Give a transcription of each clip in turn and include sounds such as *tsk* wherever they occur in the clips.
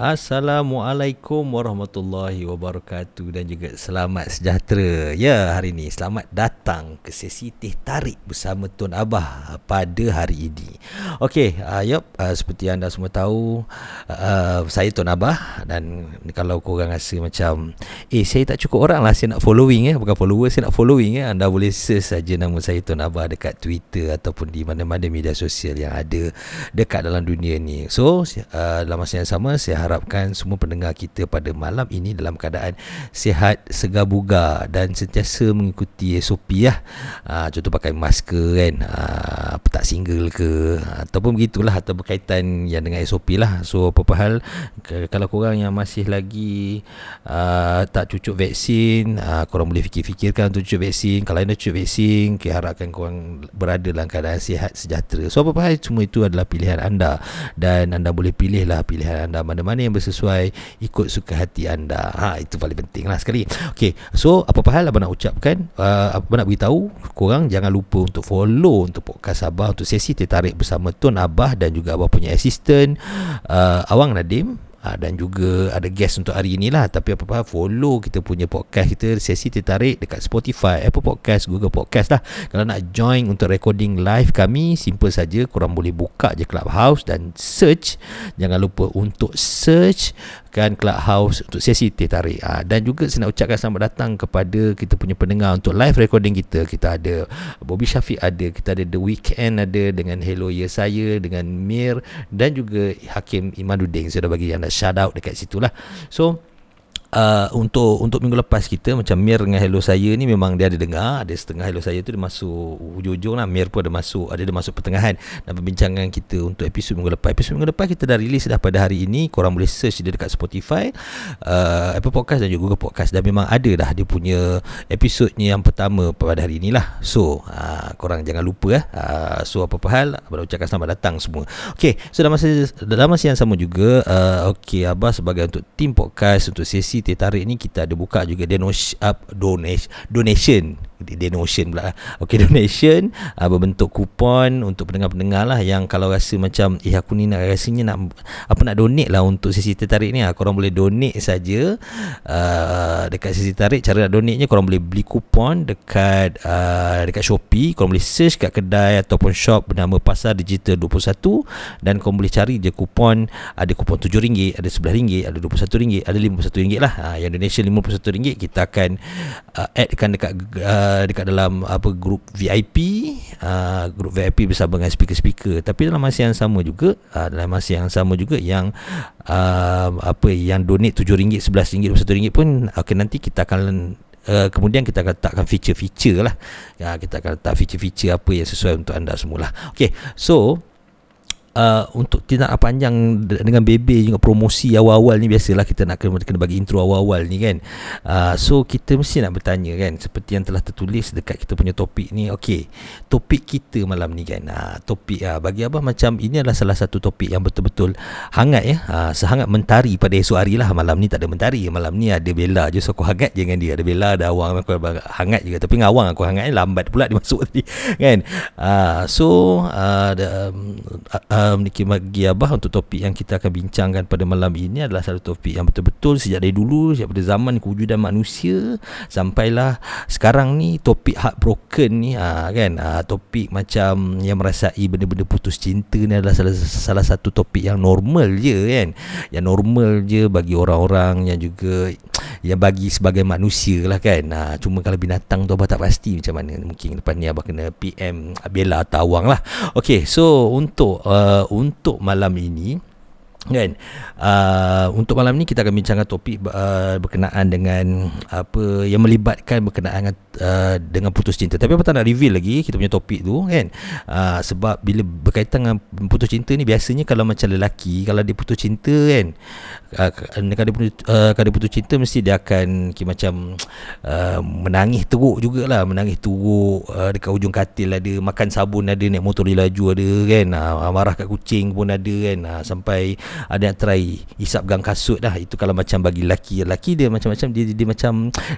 Assalamualaikum warahmatullahi wabarakatuh dan juga selamat sejahtera. Ya, hari ini selamat datang ke sesi teh tarik bersama Tuan Abah pada hari ini. Okey, uh, yup, uh, seperti anda semua tahu, uh, saya Tuan Abah dan kalau korang rasa macam eh saya tak cukup orang lah saya nak following eh, bukan follower saya nak following eh, anda boleh search saja nama saya Tuan Abah dekat Twitter ataupun di mana-mana media sosial yang ada dekat dalam dunia ni. So, uh, dalam masa yang sama saya harapkan semua pendengar kita pada malam ini dalam keadaan sihat, segar bugar dan sentiasa mengikuti SOP lah. Ha, contoh pakai masker kan, ha, tak single ke ataupun begitulah atau berkaitan yang dengan SOP lah. So apa-apa hal kalau korang yang masih lagi uh, tak cucuk vaksin, uh, korang boleh fikir-fikirkan untuk cucuk vaksin. Kalau anda cucuk vaksin, kita harapkan korang berada dalam keadaan sihat sejahtera. So apa-apa hal semua itu adalah pilihan anda dan anda boleh pilihlah pilihan anda mana-mana mana yang bersesuai ikut suka hati anda. Ha itu paling penting lah sekali. Okey, so apa-apa hal abang nak ucapkan, uh, abang nak beritahu korang jangan lupa untuk follow untuk podcast Abah untuk sesi tertarik bersama Tuan Abah dan juga Abah punya assistant uh, Awang Nadim. Ha, dan juga ada guest untuk hari inilah tapi apa-apa follow kita punya podcast kita sesi tertarik dekat Spotify, Apple Podcast, Google Podcast lah. Kalau nak join untuk recording live kami simple saja. Korang boleh buka je Clubhouse dan search. Jangan lupa untuk search kan Clubhouse untuk sesi tertarik. Ha, dan juga saya nak ucapkan selamat datang kepada kita punya pendengar untuk live recording kita. Kita ada Bobby Syafiq ada kita ada The Weekend ada dengan Hello Ya Saya dengan Mir dan juga Hakim Imanuddin saya dah bagi anda shout out dekat situ lah. So Uh, untuk untuk minggu lepas kita macam Mir dengan Hello saya ni memang dia ada dengar ada setengah Hello saya tu dia masuk ujung-ujung lah. Mir pun ada masuk ada dia masuk pertengahan. Dan perbincangan kita untuk episod minggu lepas. Episod minggu lepas kita dah release dah pada hari ini. Korang boleh search dia dekat Spotify uh, Apple Podcast dan juga Google Podcast. Dan memang ada dah dia punya episodnya yang pertama pada hari inilah. So uh, korang jangan lupa eh. uh, so apa-apa hal abang ucapkan selamat datang semua. Ok so dalam masa, dalam masa yang sama juga uh, ok Abah sebagai untuk tim podcast untuk sesi teh tarik ni kita ada buka juga donation up donation donation pula. Okey *laughs* donation uh, berbentuk kupon untuk pendengar-pendengar lah yang kalau rasa macam eh aku ni nak rasanya nak apa nak donate lah untuk sesi tertarik ni. Ah korang boleh donate saja uh, dekat sesi tarik cara nak donate korang boleh beli kupon dekat uh, dekat Shopee. Korang boleh search kat kedai ataupun shop bernama Pasar Digital 21 dan korang boleh cari je kupon. Ada kupon RM7 ada RM11 ada RM21 ada RM51 lah. Ha, yang donation RM51 kita akan uh, addkan dekat uh, dekat dalam apa grup VIP uh, grup VIP bersama dengan speaker-speaker. Tapi dalam masa yang sama juga uh, dalam masa yang sama juga yang uh, apa yang donate RM7 RM11 RM21 pun okay, nanti kita akan Uh, kemudian kita akan letakkan feature-feature lah. Ya, Kita akan letak feature-feature apa yang sesuai untuk anda semula Okay, so uh, untuk tidak panjang dengan BB juga promosi awal-awal ni biasalah kita nak kena, kena bagi intro awal-awal ni kan. Uh, so kita mesti nak bertanya kan seperti yang telah tertulis dekat kita punya topik ni. Okey topik kita malam ni kan uh, topik uh, bagi abah macam ini adalah salah satu topik yang betul-betul hangat ya. Uh, sehangat mentari pada esok hari lah. Malam ni tak ada mentari malam ni ada bela je so aku hangat je dengan dia. Ada bela ada awang aku hangat juga. Tapi dengan awang aku hangat ni lambat pula dia masuk tadi *laughs* kan. Uh, so uh, the, um, uh, um, Niki bagi Abah untuk topik yang kita akan bincangkan pada malam ini adalah satu topik yang betul-betul sejak dari dulu sejak pada zaman kewujudan manusia sampailah sekarang ni topik heartbroken ni ha, kan? Ha, topik macam yang merasai benda-benda putus cinta ni adalah salah, salah satu topik yang normal je kan? Yang normal je bagi orang-orang yang juga yang bagi sebagai manusia lah kan. Ha, cuma kalau binatang tu Abah tak pasti macam mana. Mungkin depan ni Abah kena PM Bella atau Awang lah. Ok so untuk uh, untuk malam ini kan? Uh, untuk malam ni kita akan bincangkan topik uh, berkenaan dengan apa yang melibatkan berkenaan dengan, uh, dengan putus cinta. Tapi apa tak nak reveal lagi kita punya topik tu kan? Uh, sebab bila berkaitan dengan putus cinta ni biasanya kalau macam lelaki kalau dia putus cinta kan? Uh, kalau dia putus, uh, kalau dia putus cinta mesti dia akan kira macam uh, menangis teruk jugalah. Menangis teruk uh, dekat ujung katil ada makan sabun ada naik motor laju ada kan? Uh, marah kat kucing pun ada kan? Uh, sampai ada yang try isap gang kasut dah. Itu kalau macam bagi lelaki lelaki dia macam-macam dia, dia, dia macam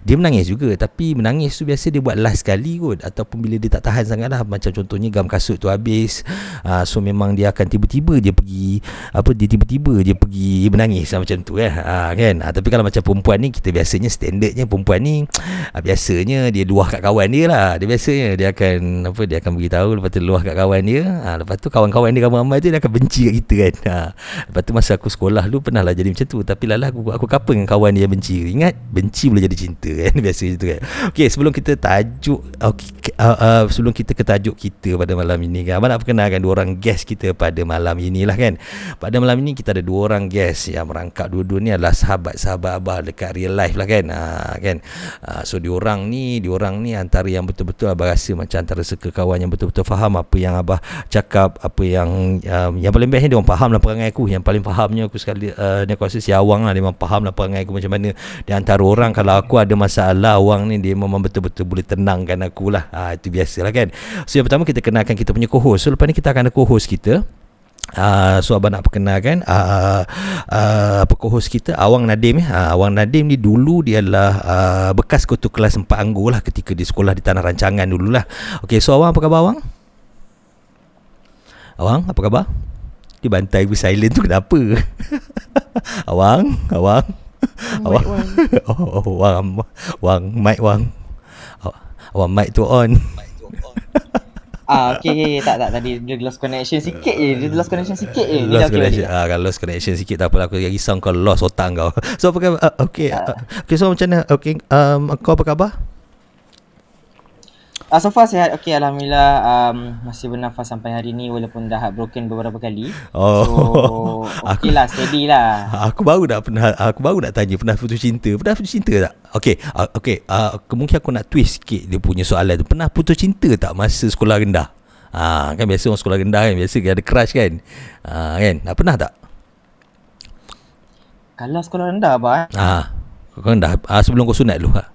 dia menangis juga. Tapi menangis tu biasa dia buat last sekali kot. Ataupun bila dia tak tahan sangat lah macam contohnya gam kasut tu habis. Uh, so memang dia akan tiba-tiba dia pergi apa dia tiba-tiba dia pergi menangis lah, macam tu eh. Uh, kan? Uh, tapi kalau macam perempuan ni kita biasanya standardnya perempuan ni uh, *tsk* biasanya dia luah kat kawan dia lah. Dia biasanya dia akan apa dia akan beritahu. Lepas tu luah kat kawan dia. Uh, lepas tu kawan-kawan dia ramai-ramai tu dia akan benci kat kita kan? Uh, lepas tu masa aku sekolah dulu pernah lah jadi macam tu. Tapi lah aku aku kapa dengan kawan dia benci. Ingat? Benci boleh jadi cinta *laughs* kan? Biasa macam tu kan? Okay sebelum kita tajuk okay, uh, uh, sebelum kita ke tajuk kita pada malam ini kan? Abang nak perkenalkan dua orang guest kita pada malam ini lah kan? Pada malam ini kita ada dua orang guest yang merangkap dua-dua ni adalah sahabat-sahabat Abah dekat real life lah kan? Uh, kan? Uh, so diorang ni diorang ni antara yang betul-betul Abah rasa macam antara seka kawan yang betul-betul faham apa yang Abah cakap apa yang um, yang paling best ni diorang faham lah perangai aku yang paling fahamnya aku sekali uh, ni aku rasa si Awang lah dia memang faham lah perangai aku macam mana. Di antara orang kalau aku ada masalah Awang ni dia memang betul-betul boleh tenangkan aku lah. Ha, itu biasalah kan. So yang pertama kita kenalkan kita punya co-host. So lepas ni kita akan ada co-host kita. Uh, so abang nak perkenalkan uh, uh, apa co-host kita? Awang Nadim uh, Awang Nadim ni dulu dia adalah uh, bekas kutu kelas 4 anggur lah ketika di sekolah di Tanah Rancangan dululah. Okay so Awang apa khabar Awang? Awang apa khabar? Dia bantai aku silent tu kenapa? *laughs* awang Awang Awang *laughs* Oh, oh Wang Wang Mic Wang Awak mic tu on. Ah, okay, okay, tak, tak, tadi dia lost connection sikit je, dia lost connection sikit je. Lost connection, ah, kalau lost connection sikit tak apa, aku risau kau lost otak kau. *laughs* So, apa khabar? Uh, okay, uh, okay, so macam mana? Okay, um, kau apa khabar? Uh, so far sihat. Okay, Alhamdulillah um, masih bernafas sampai hari ni walaupun dah heartbroken beberapa kali. Oh. So, *laughs* okay lah, steady lah. Aku baru nak pernah, aku baru nak tanya pernah putus cinta. Pernah putus cinta tak? Okay, uh, okay. Uh, mungkin aku nak twist sikit dia punya soalan tu. Pernah putus cinta tak masa sekolah rendah? Ha, kan biasa orang sekolah rendah kan biasa ada crush kan. Ha, kan? Nak pernah tak? Kalau sekolah rendah apa? Eh? Ha, sekolah rendah. Ha, sebelum kau sunat dulu ha.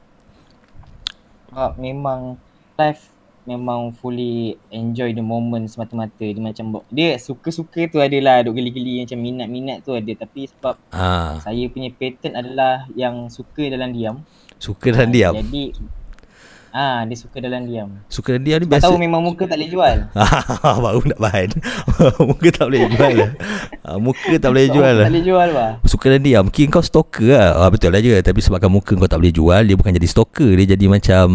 Uh, memang life memang fully enjoy the moment semata-mata. Dia macam dia suka-suka tu adalah duk geli-geli macam minat-minat tu ada. Tapi sebab ha. saya punya pattern adalah yang suka dalam diam. Suka dalam ha, diam. Jadi Ah, ha, dia suka dalam diam. Suka dalam diam ni biasa. Tahu memang muka tak boleh jual. *laughs* Baru nak bahan. *laughs* muka tak boleh jual lah. muka tak boleh jual lah. Tak boleh jual bah. Suka dalam diam. Mungkin kau stalker lah. Ah, betul lah je. Tapi sebabkan muka kau tak boleh jual, dia bukan jadi stalker. Dia jadi macam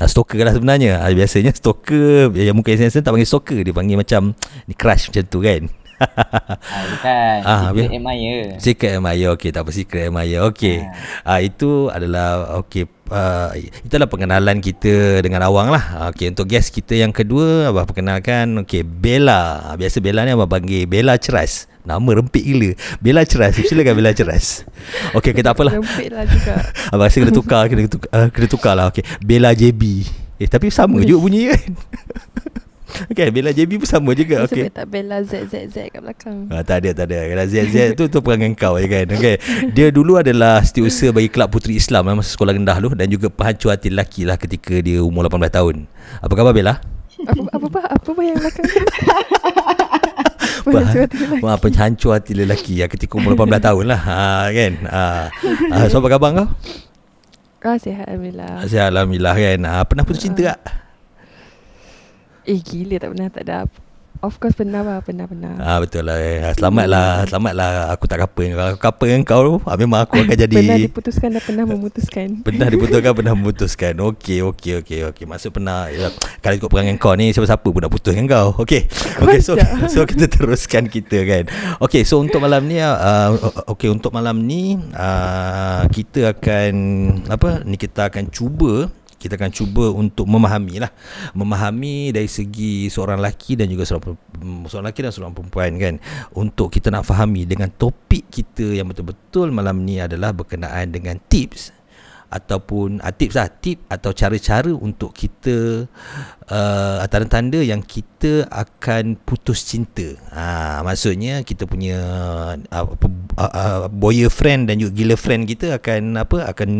ah, stalker lah sebenarnya. Ah, biasanya stalker, yang muka sensen tak panggil stalker. Dia panggil macam ni crush macam tu kan. Ah, bukan. Ah, Secret admirer. Secret admirer. Okey tak apa Secret admirer. Okey. Ah. ah, Itu adalah Okey uh, Itulah pengenalan kita Dengan Awang lah. Okey untuk guest kita yang kedua Abah perkenalkan. Okey Bella. Biasa Bella ni Abah panggil Bella Ceras. Nama rempit gila. Bella Ceras. Silakan Bella Ceras. Okey kita apalah. Rempit lah juga. *laughs* Abah rasa kena tukar Kena tukar, uh, kena tukar lah. Okey Bella JB Eh tapi sama juga bunyi kan *laughs* Okay Bella JB pun sama juga okay. Sebab tak Bella ZZZ kat belakang ah, Tak ada tak ada Bella ZZ tu tu perangai kau je kan okay. *laughs* Dia dulu adalah setiausaha bagi Kelab Puteri Islam Masa sekolah rendah tu Dan juga pehancur hati lelaki lah Ketika dia umur 18 tahun Apa khabar Bella? Apa apa apa, apa, apa yang belakang Wah, pehancur hati lelaki ya, ketika umur 18 tahun lah ha, kan ha. Ha, so apa khabar kau? Ah, sihat Alhamdulillah Sihat Alhamdulillah kan ha, Pernah putus cinta tak? Eh gila tak pernah tak ada Of course pernah lah Pernah pernah. Ah, Betul lah eh. Selamat lah Selamat lah Aku tak couple Kalau aku couple dengan kau ah, Memang aku akan jadi Pernah diputuskan Dan pernah memutuskan. *laughs* Pernah diputuskan Pernah memutuskan. Okay okay okay, okay. Maksud pernah ya, Kalau ikut perangai kau ni Siapa-siapa pun nak putus dengan kau. Okay Okay so, *laughs* so kita teruskan kita kan. Okay so untuk malam ni uh, Okay untuk malam ni uh, Kita akan Apa Ni kita akan cuba kita akan cuba untuk memahami lah memahami dari segi seorang lelaki dan juga seorang seorang lelaki dan seorang perempuan kan? Untuk kita nak fahami dengan topik kita yang betul-betul malam ni adalah berkenaan dengan tips. Ataupun uh, tips lah tip atau cara-cara untuk kita uh, tanda-tanda yang kita akan putus cinta. Ha, maksudnya kita punya uh, uh, uh, boyfriend dan juga gila friend kita akan apa akan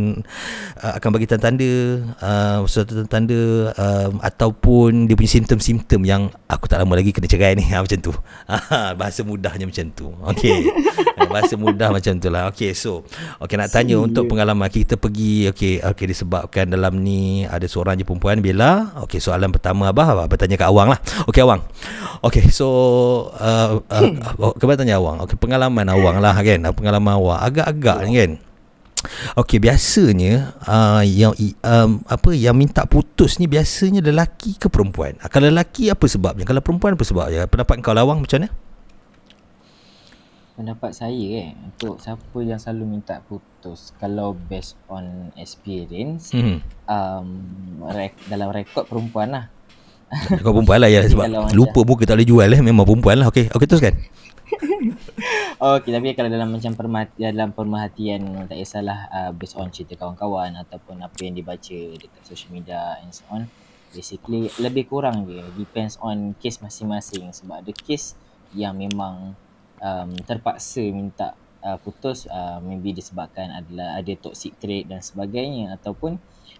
uh, akan bagi tanda-tanda uh, suatu tanda uh, ataupun dia punya simptom-simptom yang aku tak lama lagi kena cerai ni ha, macam tu. *laughs* Ha, bahasa mudahnya macam tu. Okey. *laughs* bahasa mudah macam tu lah. Okey, so okey nak tanya untuk pengalaman kita pergi okey okey disebabkan dalam ni ada seorang je perempuan Bella. Okey, soalan pertama abah abah bertanya kat Awang lah. Okey Awang. Okey, so uh, uh, uh, *coughs* kau tanya Awang. Okey, pengalaman Awang lah kan. Pengalaman awak agak-agak ni kan. Okey, biasanya uh, yang um, apa yang minta putus ni biasanya lelaki ke perempuan? Kalau lelaki apa sebabnya? Kalau perempuan apa sebabnya? Pendapat kau Lawang macam mana? Pendapat saya eh untuk siapa yang selalu minta putus kalau based on experience mm-hmm. um, rek, dalam rekod perempuan lah. Kau perempuan lah ya sebab lupa muka tak boleh jual eh memang perempuan lah. Okey okey teruskan. *laughs* Okey tapi kalau dalam macam perhatian dalam pemerhatian tak kisahlah uh, based on cerita kawan-kawan ataupun apa yang dibaca dekat social media and so on basically lebih kurang je depends on case masing-masing. Sebab ada case yang memang um, terpaksa minta uh, putus uh, maybe disebabkan adalah ada toxic trait dan sebagainya ataupun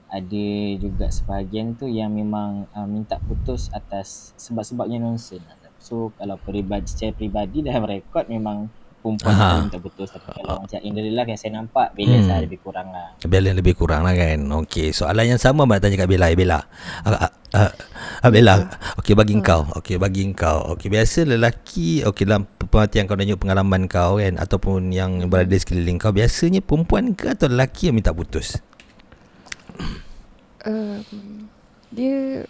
ada juga sebahagian tu yang memang uh, minta putus atas sebab-sebabnya nonsense. So kalau peribadi secara peribadi *laughs* dalam rekod memang perempuan Aha. minta putus tapi kalau macam in the real life yang saya nampak balance hmm. lah lebih kurang lah. Balance lebih kurang lah kan. Okey, soalan yang sama nak tanya kat Bella. Bella. Uh, uh, uh, uh, Bella. Okey bagi hmm. kau. Okey bagi kau. Okey biasa lelaki okey dalam pengertian kau dan pengalaman kau kan ataupun yang berada di sekeliling kau biasanya perempuan ke atau lelaki yang minta putus? Uh, dia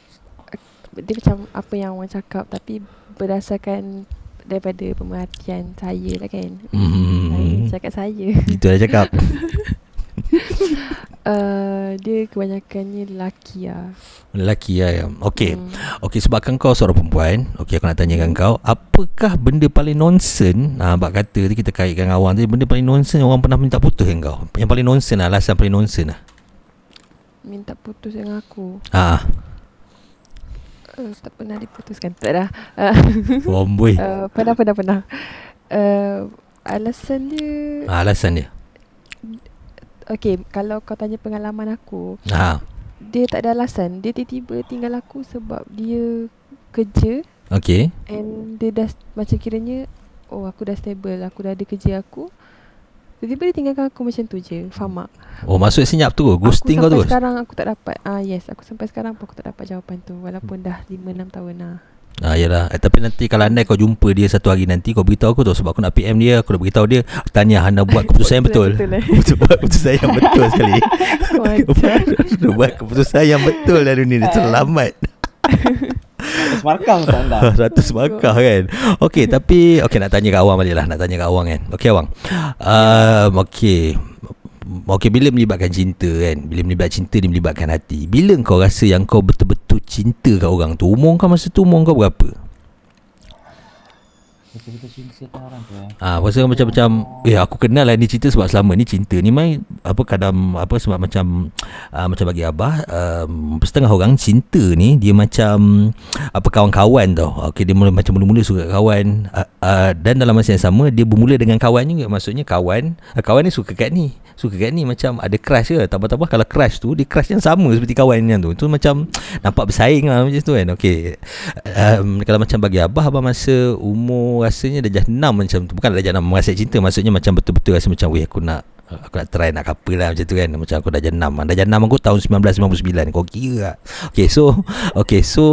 dia macam apa yang orang cakap tapi berdasarkan daripada pemerhatian saya lah kan. Hmm. Cakap saya. Itu dah cakap. uh, *laughs* dia kebanyakannya lelaki lah. Lelaki lah ya. Okey. Hmm. Okey sebabkan kau seorang perempuan. Okey aku nak tanyakan kau. Apakah benda paling nonsen? Ha, bak kata tadi kita kaitkan awang tadi. Benda paling nonsen orang pernah minta putus dengan kau. Yang paling nonsen lah. Alasan paling nonsen lah. Minta putus dengan aku. Ah. Uh, tak pernah diputuskan? Tak dah. Uh, Bombay uh, Pernah pernah pernah. Uh, Alasan dia uh, Alasan dia. Okay Kalau kau tanya pengalaman aku uh. Dia tak ada alasan. Dia tiba-tiba tinggal aku Sebab dia Kerja. Okay And dia dah Macam kiranya Oh aku dah stable. Aku dah ada kerja aku Tiba-tiba dia tinggalkan aku macam tu je Faham tak? Oh maksud senyap tu Ghosting kau tu Sampai sekarang aku tak dapat ah Yes aku sampai sekarang pun aku tak dapat jawapan tu Walaupun dah 5-6 tahun lah Ah yalah eh, tapi nanti kalau anda kau jumpa dia satu hari nanti kau beritahu aku tu sebab aku nak PM dia aku dah beritahu dia tanya anda buat keputusan yang betul. betul, *laughs* buat keputusan yang betul sekali. *laughs* *laughs* Buat keputusan yang betul dalam dunia ni selamat. 100 markah untuk anda 100 markah kan? Okay tapi Okay nak tanya kat awang balik lah. Nak tanya kat awang kan? Okay awang. Um, Okay Okay bila melibatkan cinta kan? Bila melibatkan cinta Dia melibatkan hati. Bila kau rasa yang kau betul-betul cinta kat orang tu Umur kau masa tu Umur kau berapa? Kan eh. Ah, pasal macam-macam eh aku kenal lah ni cerita sebab selama ni cinta ni mai apa kadang apa sebab macam uh, macam bagi abah um, setengah orang cinta ni dia macam apa kawan-kawan tau. Okey dia mula macam mula-mula suka kawan. Uh, uh, dan dalam masa yang sama dia bermula dengan kawan juga. Maksudnya kawan uh, kawan ni suka kat ni. Suka kat ni macam ada crush ke? Tambah-tambah kalau crush tu dia crush yang sama seperti kawan yang tu. Tu macam nampak bersaing lah macam tu kan. Okey um, kalau macam bagi abah abah masa umur rasanya dah jenam macam tu. Bukan dah jenam merasa cinta. Maksudnya macam betul-betul rasa macam weh aku nak Aku nak try nak couple lah macam tu kan. Macam aku dah jenam Dah jenam aku tahun 1999 Kau kira tak Okay so Okay so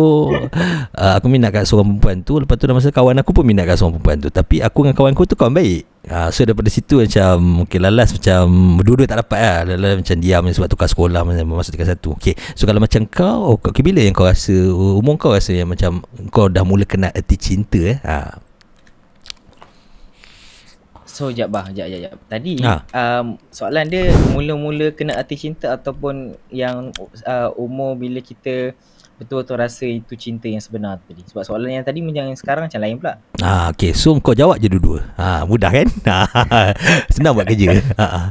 uh, Aku minat kat seorang perempuan tu. Lepas tu dah masa kawan aku pun minat kat seorang perempuan tu. Tapi aku dengan kawan aku tu kawan baik. Uh, So daripada situ macam Okay lalas macam Dua-dua tak dapat lah. Lalas macam diam Sebab tukar sekolah Masuk tingkat satu. Okay So kalau macam kau Okay bila yang kau rasa Umur kau rasa yang macam Kau dah mula kenal erti cinta eh? Uh. So jap bah, jap jap jap. Tadi ha. um, soalan dia mula-mula kena hati cinta ataupun yang uh, umur bila kita betul-betul rasa itu cinta yang sebenar tadi. Sebab soalan yang tadi yang sekarang macam lain pula. Ha okey, so kau jawab je dua-dua. Ha mudah kan? *laughs* Ha, senang buat kerja. Ha.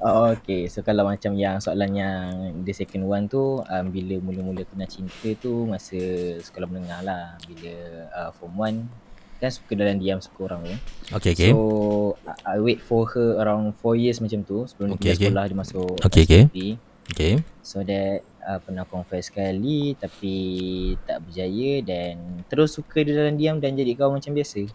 Oh, okay. So kalau macam yang soalan yang the second one tu um, bila mula-mula kena cinta tu masa sekolah menengah lah. Bila uh, form 1 kan suka dalam diam suka orang tu. Okay, okay. So I, I wait for her around 4 years macam tu sebelum Okay, okay, dia okay. sekolah dia masuk Okay, okay. SMP. Okay. So that uh, pernah confess sekali tapi tak berjaya dan terus suka dia dalam diam dan jadi kawan macam biasa.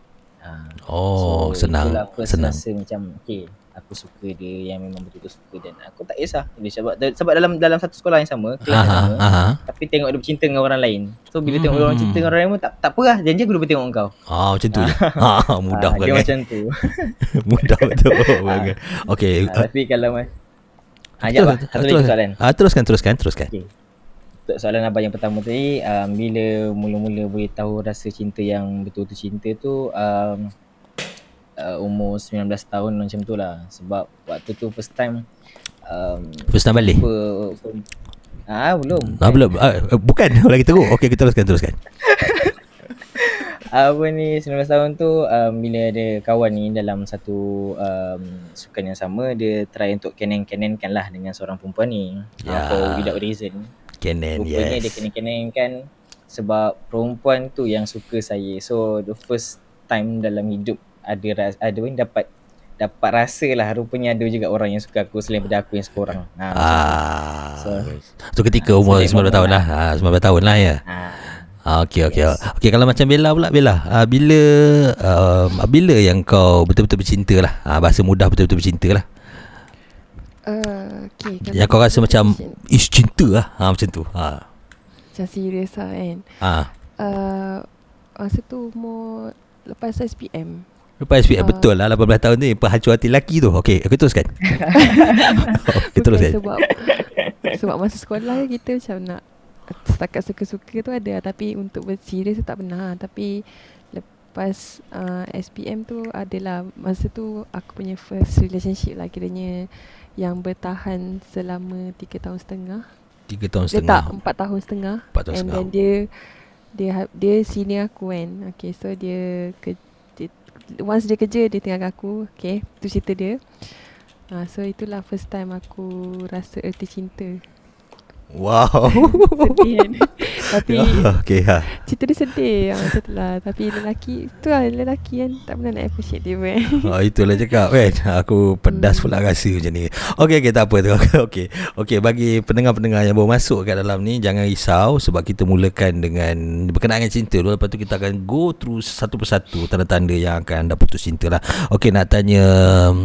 Ha. Oh, senang. itulah first Senang. rasa macam okay aku suka dia yang memang betul-betul suka dan aku tak kisah dia sebab sebab dalam dalam satu sekolah yang sama kelas Aha, sama aha. tapi tengok dia bercinta dengan orang lain so bila tengok Hmm. orang cinta dengan orang lain pun tak tak apa lah janji aku lupa tengok kau Ah, macam tu je. Ha, *laughs* mudah Ah, dia banget. macam tu *laughs* mudah betul *laughs* banget. Ah, uh, tapi kalau mas Ah, jap lah. Satu lagi soalan. Ah, teruskan, teruskan, teruskan. Okay. Untuk soalan abang yang pertama tadi, um, bila mula-mula boleh tahu rasa cinta yang betul-betul cinta tu um, uh, umur 19 tahun macam tu lah. Sebab waktu tu first time um, First time balik. Ah belum. Ah, belum. Ah, eh, bukan *laughs* lagi teruk. Okey, kita teruskan, teruskan. *laughs* Apa ni 19 tahun tu um, bila ada kawan ni dalam satu um, sukan yang sama dia try untuk kenen-kenenkan lah dengan seorang perempuan ni yeah. for without reason. Canon, Rupanya dia yes. kenen-kenenkan sebab perempuan tu yang suka saya. So the first time dalam hidup ada ras, ada pun dapat dapat rasa lah rupanya ada juga orang yang suka aku selain daripada aku yang suka orang. Ha. Ah. So- So, ketika umur so, 19 tahun lah. Ah, 19 tahun lah ya. ha. Ah, okey okey. Okey kalau macam Bella pula Bella. Ah, bila um, bila yang kau betul-betul bercinta lah. Ah, bahasa mudah betul-betul bercinta lah. Uh, okay, Yang kau rasa macam macam ish cinta lah. Ha, macam tu. Ha. Macam serius lah kan Ha. uh, Masa tu umur Lepas SPM Lepas SPM Ah. betul lah 18 tahun ni Penghancur hati lelaki tu. Okey aku teruskan. *laughs* Okey Bukan teruskan. Sebab Sebab masa sekolah kita macam nak Setakat suka-suka tu ada Tapi untuk berserius tu tak pernah. Tapi Lepas uh, SPM tu adalah Masa tu aku punya first relationship lah Kiranya Yang bertahan selama 3 tahun setengah. 3 tahun Dia tak setengah. 4 tahun setengah. 4 tahun And setengah. then dia dia dia senior aku kan. Okay, so dia ke, dia, once dia kerja dia tinggalkan aku. Okay, tu cerita dia. Ha, so itulah first time aku rasa erti cinta. Wow *laughs* Sedih kan. *laughs* Tapi *laughs* Okey ha. cerita dia sedih ha, macam tu lah. Tapi lelaki, tu lah lelaki kan tak pernah nak appreciate dia pun. Oh, *laughs* itulah cakap kan. Aku pedas pula rasa macam ni. Okey okey tak apa tu. *laughs* Okey Okey bagi pendengar-pendengar yang baru masuk kat dalam ni Jangan risau Sebab kita mulakan dengan Berkenaan dengan cinta dulu Lepas tu kita akan go through Satu persatu Tanda-tanda yang akan anda putus cinta lah. Okey nak tanya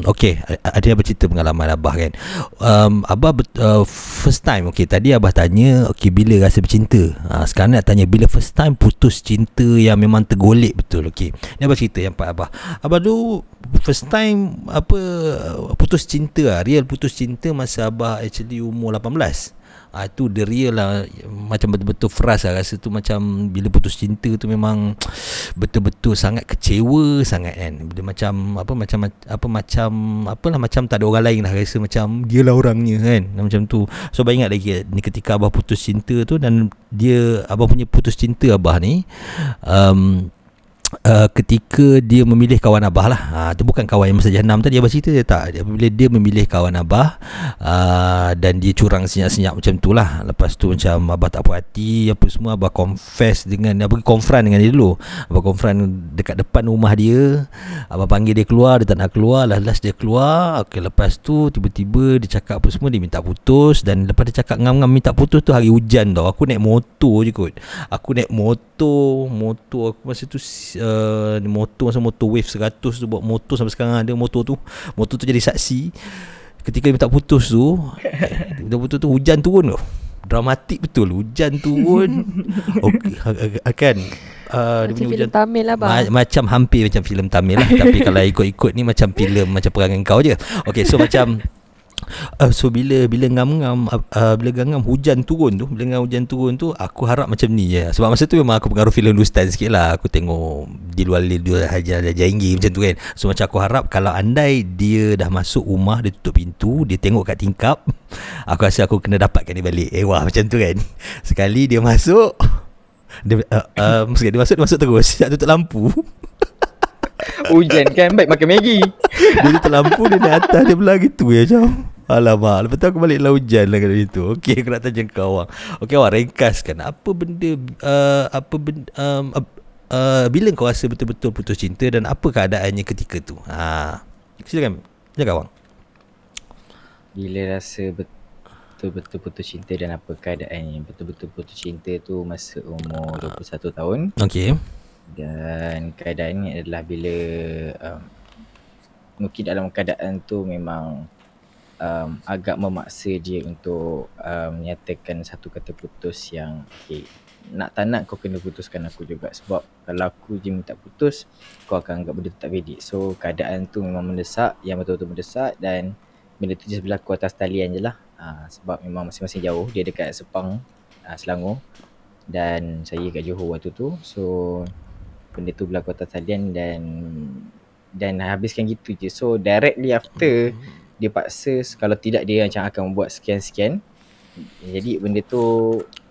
Okey Ada yang bercerita pengalaman Abah kan? Um, Abah uh, First time Okey tadi Abah tanya Okey bila rasa bercinta ha, Sekarang nak tanya Bila first time putus cinta Yang memang tergolek betul Okey? Ni Abah cerita yang part Abah. Abah tu First time Apa Putus cinta lah Real putus cinta Masa Abah actually umur 18 Ah tu the real lah. Macam betul-betul frust lah. Rasa tu macam bila putus cinta tu memang *tsk* betul-betul sangat kecewa sangat kan. Dia macam apa macam apa macam apalah macam tak ada orang lain lah. Rasa macam dia lah orangnya kan. Macam tu. So abang ingat lagi ni ketika abah putus cinta tu dan dia abang punya putus cinta abah ni um, Uh, ketika dia memilih kawan abah lah. Itu bukan kawan yang masa jahanam tadi Abah cerita dia tak. Dia, Bila dia memilih kawan abah uh, Dan dia curang senyap-senyap macam tu lah. Lepas tu macam abah tak puas hati Apa semua Abah confess dengan Abah pergi confront dengan dia dulu. Abah confront dekat depan rumah dia. Abah panggil dia keluar Dia tak nak keluar Last-last dia keluar. Okay, Lepas tu tiba-tiba Dia cakap apa semua Dia minta putus. Dan lepas dia cakap ngam-ngam minta putus tu Hari hujan tau. Aku naik motor je kot. Aku naik motor Motor aku masa tu uh, Motor masa motor wave 100 tu Bawa motor sampai sekarang ada motor tu. Motor tu jadi saksi. Ketika dia minta putus tu *laughs* Dia putus tu hujan turun tu. Dramatik betul Hujan turun. *laughs* Okay, Kan? Uh, dia Macam punya filem Tamil lah bang. Ma- macam hampir macam filem Tamil lah. Tapi *laughs* kalau ikut-ikut ni macam filem Macam perangan kau je. Okay so macam Uh, so bila bila ngam-ngam uh, uh, bila ngam hujan turun tu bila ngam hujan turun tu aku harap macam ni je. Sebab masa tu memang aku pengaruh filem Lustan sikit lah. Aku tengok di luar di luar haja jenggi macam tu kan. So macam aku harap kalau andai dia dah masuk rumah dia tutup pintu dia tengok kat tingkap *laughs* aku rasa aku kena dapatkan dia balik. Eh wah macam tu kan. *laughs* Sekali dia masuk dia uh, uh, dia masuk dia masuk terus. Tak tutup lampu. Hujan kan? Baik makan Maggi. *laughs* Dia tutup lampu Dia naik atas Dia belah gitu ya macam Alamak Lepas tu aku balik lah hujan lah kat situ. Okey aku nak tanya kau Awang Okey Awang ringkaskan. Apa benda uh, Apa benda um, uh, uh, Bila kau rasa betul-betul putus cinta Dan apa keadaannya ketika tu? Ha. Silakan. Silakan Awang Bila rasa betul-betul putus cinta dan apa keadaannya Betul-betul putus cinta tu masa umur 21 tahun. Okey. Dan keadaannya adalah bila um, Mungkin dalam keadaan tu memang um, agak memaksa dia untuk um, menyatakan satu kata putus yang okay, nak tak nak kau kena putuskan aku juga. Sebab kalau aku je minta putus kau akan anggap benda tu tak valid. So keadaan tu memang mendesak yang betul-betul mendesak dan benda tu just berlaku atas talian je lah. Uh, sebab memang masing-masing jauh. Dia dekat Sepang uh, Selangor dan saya kat Johor waktu tu. So benda tu berlaku atas talian dan dan habiskan gitu je. So directly after dia paksa kalau tidak dia macam akan membuat sekian-sekian. Jadi benda tu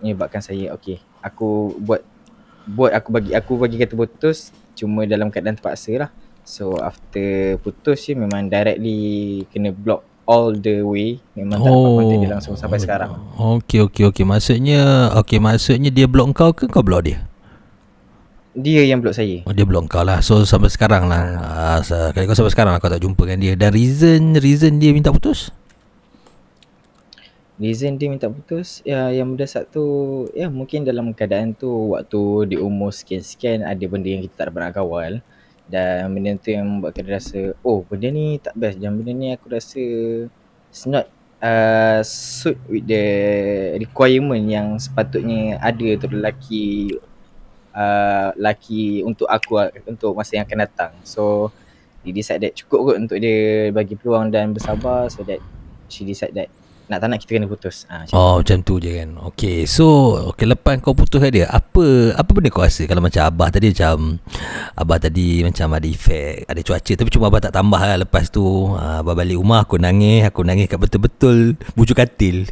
menyebabkan saya okey aku buat buat aku bagi aku bagi kata putus cuma dalam keadaan terpaksa lah. So after putus je memang directly kena block all the way. Memang tak dapat contact dia langsung sampai sekarang. Okey okey okey maksudnya okey maksudnya dia block kau ke kau block dia? Dia yang block saya Oh, dia block kau lah. So sampai sekarang lah. Uh, kali kau sampai sekarang lah kau tak jumpa dengan dia. Dan reason reason dia minta putus? Reason dia minta putus ya yang mendesak tu ya mungkin dalam keadaan tu waktu di umur sekian-sekian ada benda yang kita tak dapat nak kawal dan benda tu yang membuatkan dia rasa oh benda ni tak best dan benda ni aku rasa it's not uh, suit with the requirement yang sepatutnya ada untuk lelaki uh, lelaki untuk aku untuk masa yang akan datang. So dia decide that cukup kot untuk dia bagi peluang dan bersabar so that she decide that nak tak nak kita kena putus. Ha, macam Oh macam tu je kan. Okay so okay, Lepas kau putus dengan dia Apa Apa benda kau rasa Kalau macam Abah tadi macam Abah tadi macam ada efek Ada cuaca Tapi cuma Abah tak tambah lah Lepas tu ah, Abah balik rumah Aku nangis Aku nangis kat betul-betul Bucu katil.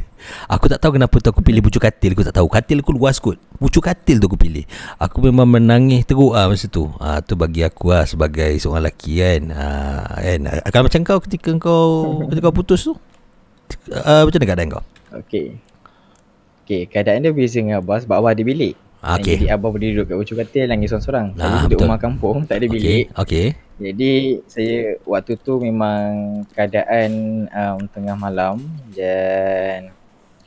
Aku tak tahu kenapa tu aku pilih bucu katil Aku tak tahu. Katil aku luas kot. Bucu katil tu aku pilih. Aku memang menangis teruk lah masa tu. Ah, Tu bagi aku lah Sebagai seorang lelaki kan. Ah, kan? Kalau macam kau ketika kau Ketika kau putus tu uh, Macam mana keadaan kau? Okay. Okay, keadaan dia beza dengan Abah sebab Abah ada bilik. Ah, Okay Jadi Abah boleh duduk kat bucu katil nangis sorang-sorang. Saya Ah, duduk rumah kampung, tak ada bilik. Okay, okay. Jadi saya waktu tu memang keadaan um, tengah malam dan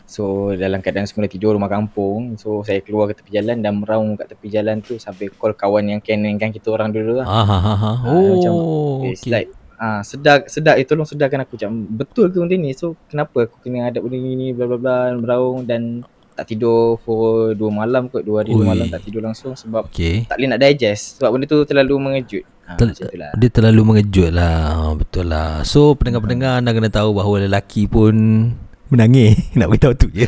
so dalam keadaan semula tidur rumah kampung. So saya keluar ke tepi jalan dan meraung kat tepi jalan tu sampai call kawan yang kenenkan kita orang dulu lah. Ah, ha, ha, ha. Ah, macam, Oh, It's okay. like ah sedar sedar eh tolong sedarkan aku. Macam betul ke benda ni so kenapa aku kena hadap benda ni bla bla bla meraung dan tak tidur for dua malam kot dua hari Ui. dua malam tak tidur langsung sebab Okay. tak boleh nak digest. Sebab benda tu terlalu mengejut. Ha, Tel- lah. Dia terlalu mengejut lah Ah, Betul lah. So pendengar-pendengar anda kena tahu bahawa lelaki pun menangis. *laughs* Nak beritahu tu je.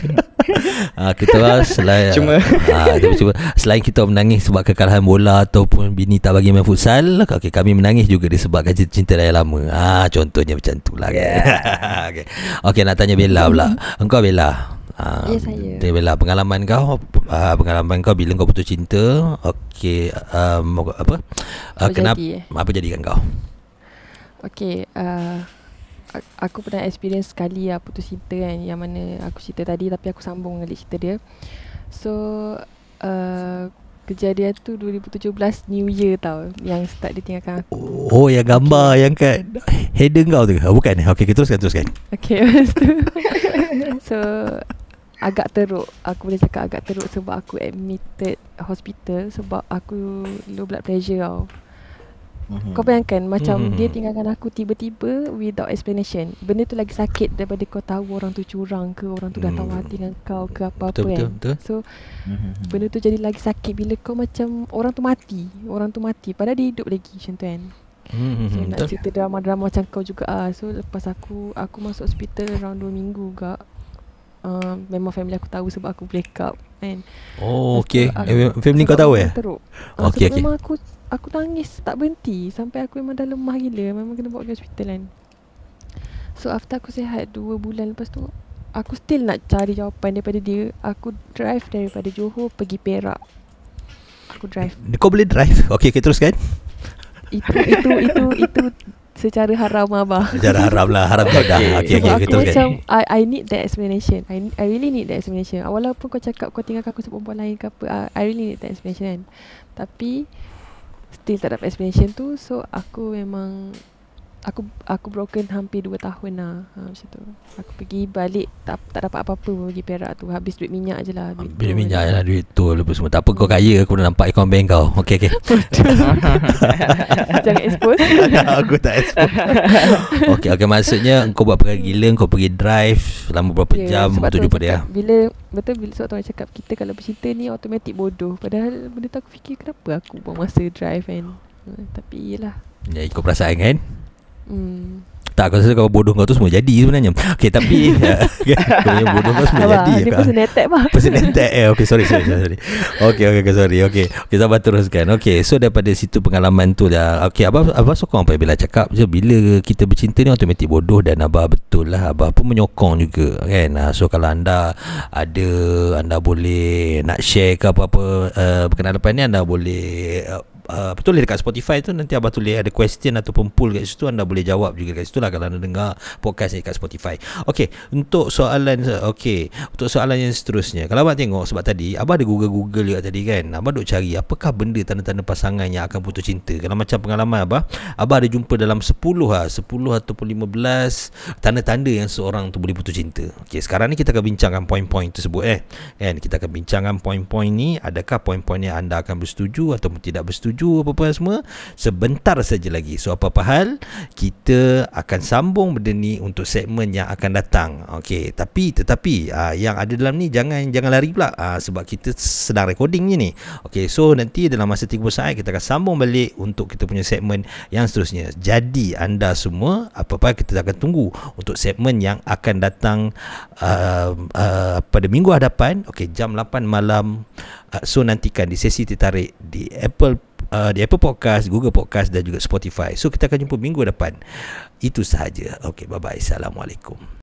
Ha, *laughs* Kita lah selain Cuma- *laughs* ha, tapi cuma Selain kita menangis sebab kekalahan bola Ataupun bini tak bagi main futsal okay, Kami menangis juga disebabkan cinta, cinta dah lama. Ha, Contohnya macam tu lah kan okay. okay nak tanya Bella pula. Engkau Bella? Ah, Ya, saya. Dia Bella pengalaman kau? Uh, Pengalaman kau bila kau putus cinta? Okay um, Apa? Uh, Apa Kenapa jadi, eh? Apa jadikan kau? Okay, uh, aku pernah experience sekali lah putus cinta kan Yang mana aku cerita tadi tapi aku sambung dengan cerita dia. So, uh, kejadian tu 2017 New Year tau Yang start dia tinggalkan aku. Oh yang gambar yang kat Header kau tu oh, Bukan. Okay kita teruskan teruskan. Okay, lepas tu. *laughs* So, agak teruk. Aku boleh cakap agak teruk sebab aku admitted hospital Sebab aku low blood pressure tau Mhm. Kau bayangkan macam Hmm. dia tinggalkan aku tiba-tiba without explanation. Benda tu lagi sakit daripada kau tahu orang tu curang ke, orang tu dah tahu Hmm. hati dengan kau ke apa-apa Betul betul kan. betul So Mhm. benda tu jadi lagi sakit bila kau macam orang tu mati. Orang tu mati padahal dia hidup lagi macam tu kan. hmm, hmm, So hmm, nak Betul cerita drama-drama macam kau juga ah. So lepas aku aku masuk hospital around 2 minggu juga. Uh, memang family aku tahu sebab aku break up kan. Oh aku- eh, Family kau tahu ya Teruk. Okey, Uh, okay, sebab okey. memang aku aku nangis tak berhenti sampai aku memang dah lemah gila. Memang kena bawa ke hospital kan. So after aku sihat 2 bulan lepas tu aku still nak cari jawapan daripada dia. Aku drive daripada Johor pergi Perak. Aku drive. Kau boleh drive *laughs* Okay okay teruskan Itu itu itu itu secara haram abah. Secara haram lah Haram kau dah Okay Sebab okay, teruskan macam I, I need that explanation I, I really need that explanation Walaupun kau cakap Kau tinggalkan aku sebab perempuan lain ke apa I, I really need that explanation kan Tapi Still tak dapat explanation tu So aku memang Aku aku broken hampir 2 tahun lah ha, Macam tu. Aku pergi balik Tak tak dapat apa-apa pun Pergi Perak tu. Habis duit minyak je lah duit Bila tu. minyak je. lah Duit tu lepas semua. Tak apa kau kaya Aku dah nampak akaun bank kau. Okay okay *laughs* Jangan expose. *laughs* Aku tak expert Okay okay Maksudnya Kau buat perkara gila Kau pergi drive Selama berapa Ya, jam Untuk tu jumpa dia? Bila Betul bila sebab tu orang cakap Kita kalau bercinta ni Automatik bodoh. Padahal benda tu aku fikir Kenapa aku buang masa drive kan? Ha, Tapi yelah Ya ikut perasaan kan Hmm. Tak aku rasa kalau bodoh kau tu semua jadi sebenarnya. Okay tapi *laughs* Kau punya bodoh kau semua Abah, jadi Dia personal attack bah Person attack eh Okay sorry sorry sorry. Okay okay okay sorry Okay Okay sabar teruskan. Okay so daripada situ pengalaman tu dah Okay Abah Abah sokong apa Bila cakap je. Bila kita bercinta ni Automatik bodoh Dan Abah betul lah. Abah pun menyokong juga Kan? Ah, So kalau anda Ada Anda boleh Nak share ke apa-apa uh, Berkenaan lepas ni Anda boleh uh, Uh, betul dekat Spotify tu nanti abah tulis ada question ataupun poll kat situ anda boleh jawab juga kat situ lah kalau anda dengar podcast ni kat Spotify. Okey, untuk soalan okey, untuk soalan yang seterusnya. Kalau abang tengok sebab tadi abah ada Google-Google juga tadi kan. Abah duk cari apakah benda tanda-tanda pasangan yang akan putus cinta. Kalau macam pengalaman abah, abah ada jumpa dalam 10 lah, 10 ataupun 15 tanda-tanda yang seorang tu boleh putus cinta. Okey, sekarang ni kita akan bincangkan poin-poin tersebut eh. Kan kita akan bincangkan poin-poin ni adakah poin-poin yang anda akan bersetuju ataupun tidak bersetuju apa-apa semua sebentar saja lagi. So apa-apa hal kita akan sambung benda ni untuk segmen yang akan datang. Okey, tapi tetapi aa, yang ada dalam ni jangan jangan lari pula aa, sebab kita sedang recording je ni. Okey, so nanti dalam masa 30 saat kita akan sambung balik untuk kita punya segmen yang seterusnya. Jadi anda semua apa-apa kita akan tunggu untuk segmen yang akan datang uh, uh, pada minggu hadapan okey jam 8 malam uh, so nantikan di sesi tertarik di Apple uh, di Apple Podcast, Google Podcast dan juga Spotify. So kita akan jumpa minggu depan. Itu sahaja. Okey, bye bye. Assalamualaikum.